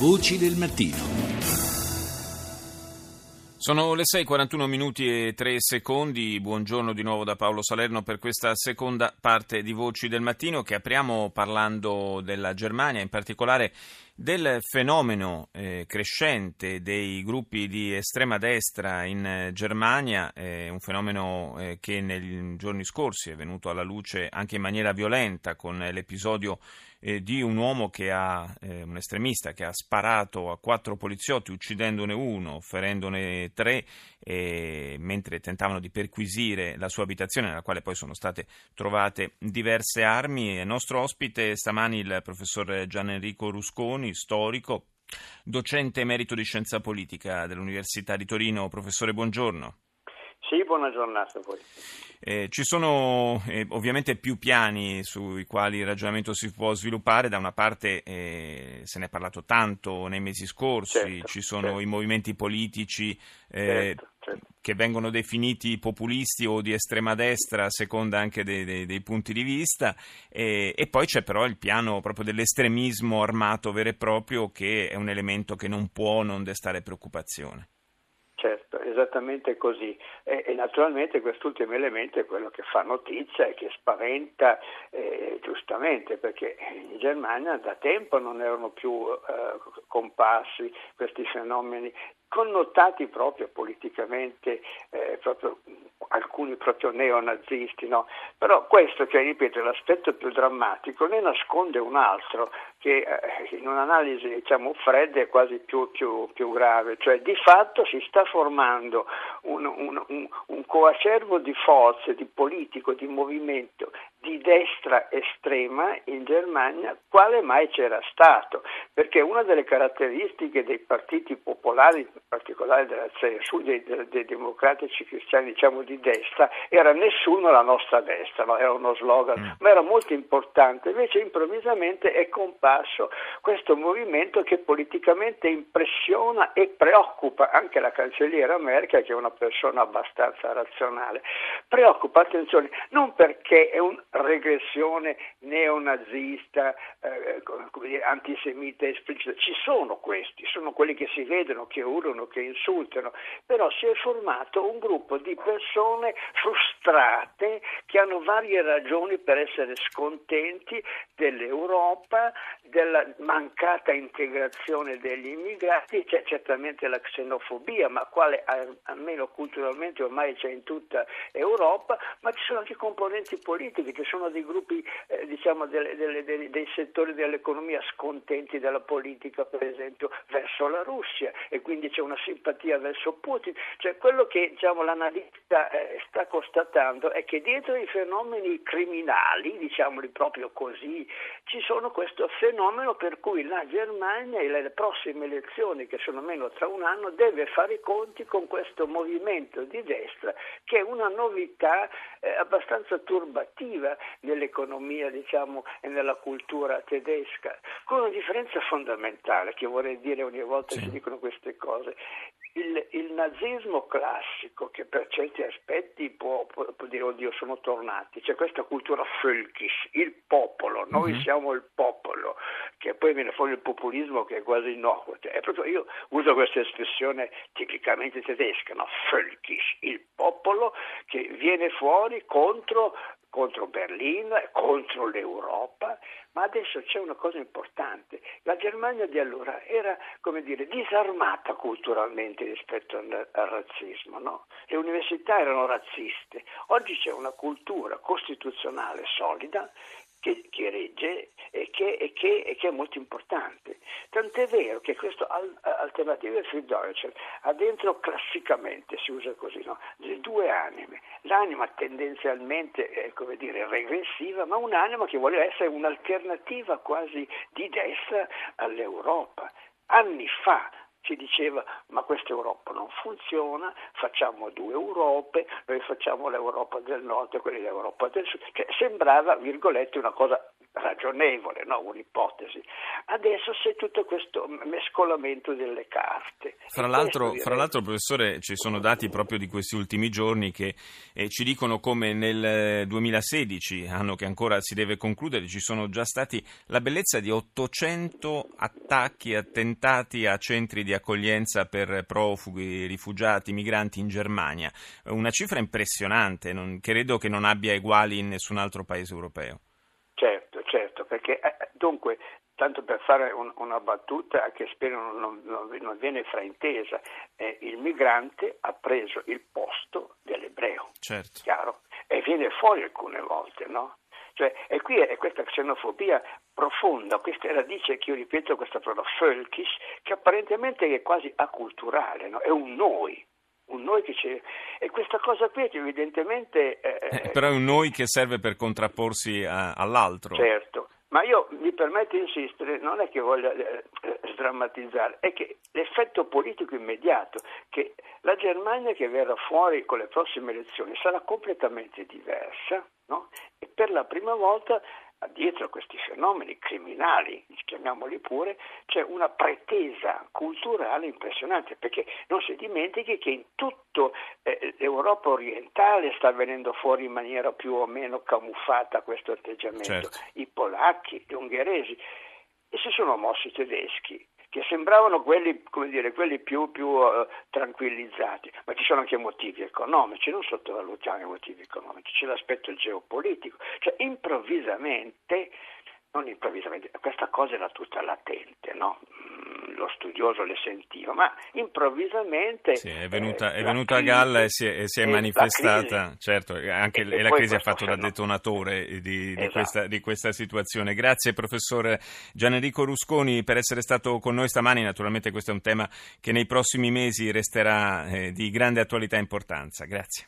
Voci del mattino. Sono le 6:41 minuti e 3 secondi. Buongiorno di nuovo da Paolo Salerno per questa seconda parte di Voci del Mattino che apriamo parlando della Germania, in particolare del fenomeno eh, crescente dei gruppi di estrema destra in eh, Germania, eh, un fenomeno eh, che nei giorni scorsi è venuto alla luce anche in maniera violenta con l'episodio eh, di un uomo che ha, eh, un estremista che ha sparato a quattro poliziotti uccidendone uno, ferendone tre, mentre tentavano di perquisire la sua abitazione nella quale poi sono state trovate diverse armi. Il nostro ospite stamani il professor Gian Enrico Rusconi, storico, docente emerito di scienza politica dell'Università di Torino. Professore, buongiorno. Sì, buona giornata a voi. Eh, ci sono eh, ovviamente più piani sui quali il ragionamento si può sviluppare. Da una parte eh, se ne è parlato tanto nei mesi scorsi, certo, ci sono certo. i movimenti politici eh, certo, certo. che vengono definiti populisti o di estrema destra a seconda anche dei, dei, dei punti di vista e, e poi c'è però il piano proprio dell'estremismo armato vero e proprio che è un elemento che non può non destare preoccupazione. Esattamente così. E, e, naturalmente quest'ultimo elemento è quello che fa notizia e che spaventa eh, giustamente, perché in Germania da tempo non erano più eh, comparsi questi fenomeni connotati proprio politicamente, eh, proprio, alcuni proprio neonazisti, no? però questo che ripeto è l'aspetto più drammatico ne nasconde un altro che eh, in un'analisi diciamo fredda è quasi più, più, più, grave, cioè di fatto si sta formando un, un, un, un coacervo di forze, di politico, di movimento di destra estrema in Germania quale mai c'era stato, perché una delle caratteristiche dei partiti popolari, in particolare della CSU, dei, dei, democratici cristiani diciamo di destra, era nessuno la nostra destra, no? era uno slogan, mm. ma era molto importante, invece improvvisamente è comparso questo movimento che politicamente impressiona e preoccupa anche la cancelliera Merkel che è una persona abbastanza razionale, preoccupa, attenzione, non perché è un regressione neonazista, eh, dire, antisemita esplicita. Ci sono questi, sono quelli che si vedono, che urlano, che insultano, però si è formato un gruppo di persone frustrate che hanno varie ragioni per essere scontenti dell'Europa, della mancata integrazione degli immigrati, c'è certamente la xenofobia, ma quale almeno culturalmente ormai c'è in tutta Europa, ma ci sono anche componenti politiche che sono dei gruppi, eh, diciamo, delle, delle, dei, dei settori dell'economia scontenti della politica, per esempio, verso la Russia e quindi c'è una simpatia verso Putin. Cioè quello che diciamo, l'analista eh, sta constatando è che dietro i fenomeni criminali, diciamoli proprio così, ci sono questo fenomeno per cui la Germania e le prossime elezioni, che sono meno tra un anno, deve fare i conti con questo movimento di destra che è una novità eh, abbastanza turbativa nell'economia diciamo, e nella cultura tedesca, con una differenza fondamentale che vorrei dire ogni volta sì. che dicono queste cose. Il, il, nazismo classico, che per certi aspetti può, può, può, dire, oddio, sono tornati, c'è questa cultura völkisch, il popolo, noi mm-hmm. siamo il popolo, che poi viene fuori il populismo che è quasi innocuo. Cioè, proprio, io uso questa espressione tipicamente tedesca, no? völkisch, il popolo che viene fuori contro contro Berlino, contro l'Europa, ma adesso c'è una cosa importante. La Germania di allora era, come dire, disarmata culturalmente rispetto al, al razzismo, no? Le università erano razziste. Oggi c'è una cultura costituzionale solida che, che regge e che, e, che, e che, è molto importante. Tant'è vero che questo al, Alternative für Deutschland ha dentro classicamente, si usa così, no? le due anime. L'anima tendenzialmente, eh, come dire, regressiva, ma un'anima che vuole essere un'alternativa quasi di destra all'Europa. Anni fa si diceva ma questa Europa non funziona, facciamo due Europe, noi facciamo l'Europa del nord e quella dell'Europa del sud, cioè, sembrava, virgolette, una cosa ragionevole, no? un'ipotesi. Adesso c'è tutto questo mescolamento delle carte. Fra l'altro, fra l'altro, professore, ci sono dati proprio di questi ultimi giorni che eh, ci dicono come nel 2016, anno che ancora si deve concludere, ci sono già stati la bellezza di 800 attacchi, attentati a centri di accoglienza per profughi, rifugiati, migranti in Germania. Una cifra impressionante, non, credo che non abbia eguali in nessun altro paese europeo. Certo, perché eh, dunque tanto per fare un, una battuta che spero non, non, non viene fraintesa, eh, il migrante ha preso il posto dell'ebreo, certo. chiaro? E viene fuori alcune volte, no? Cioè, e qui è questa xenofobia profonda, questa radice che io ripeto, questa parola völkisch, che apparentemente è quasi aculturale, no? è un noi, un noi che c'è. E questa cosa qui evidentemente... Eh, eh, però è un noi che serve per contrapporsi a, all'altro. Certo, ma io mi permetto di insistere, non è che voglia sdrammatizzare, è che l'effetto politico immediato, che la Germania che verrà fuori con le prossime elezioni sarà completamente diversa, no? e per la prima volta dietro a questi fenomeni criminali, chiamiamoli pure, c'è una pretesa culturale impressionante, perché non si dimentichi che in tutta eh, l'Europa orientale sta venendo fuori in maniera più o meno camuffata questo atteggiamento, certo. i polacchi, gli ungheresi, e si sono mossi i tedeschi che sembravano quelli, dire, quelli più, più uh, tranquillizzati, ma ci sono anche motivi economici, non sottovalutiamo i motivi economici, c'è l'aspetto geopolitico, cioè improvvisamente non improvvisamente, questa cosa era tutta latente, no? Mm, lo studioso le sentiva, ma improvvisamente... Sì, è venuta, eh, è venuta crisi, a galla e si è, si è manifestata, certo, anche e, e la crisi ha fatto da detonatore di, di, esatto. questa, di, questa, situazione. Grazie professor Gianenrico Rusconi per essere stato con noi stamani, naturalmente questo è un tema che nei prossimi mesi resterà eh, di grande attualità e importanza. Grazie.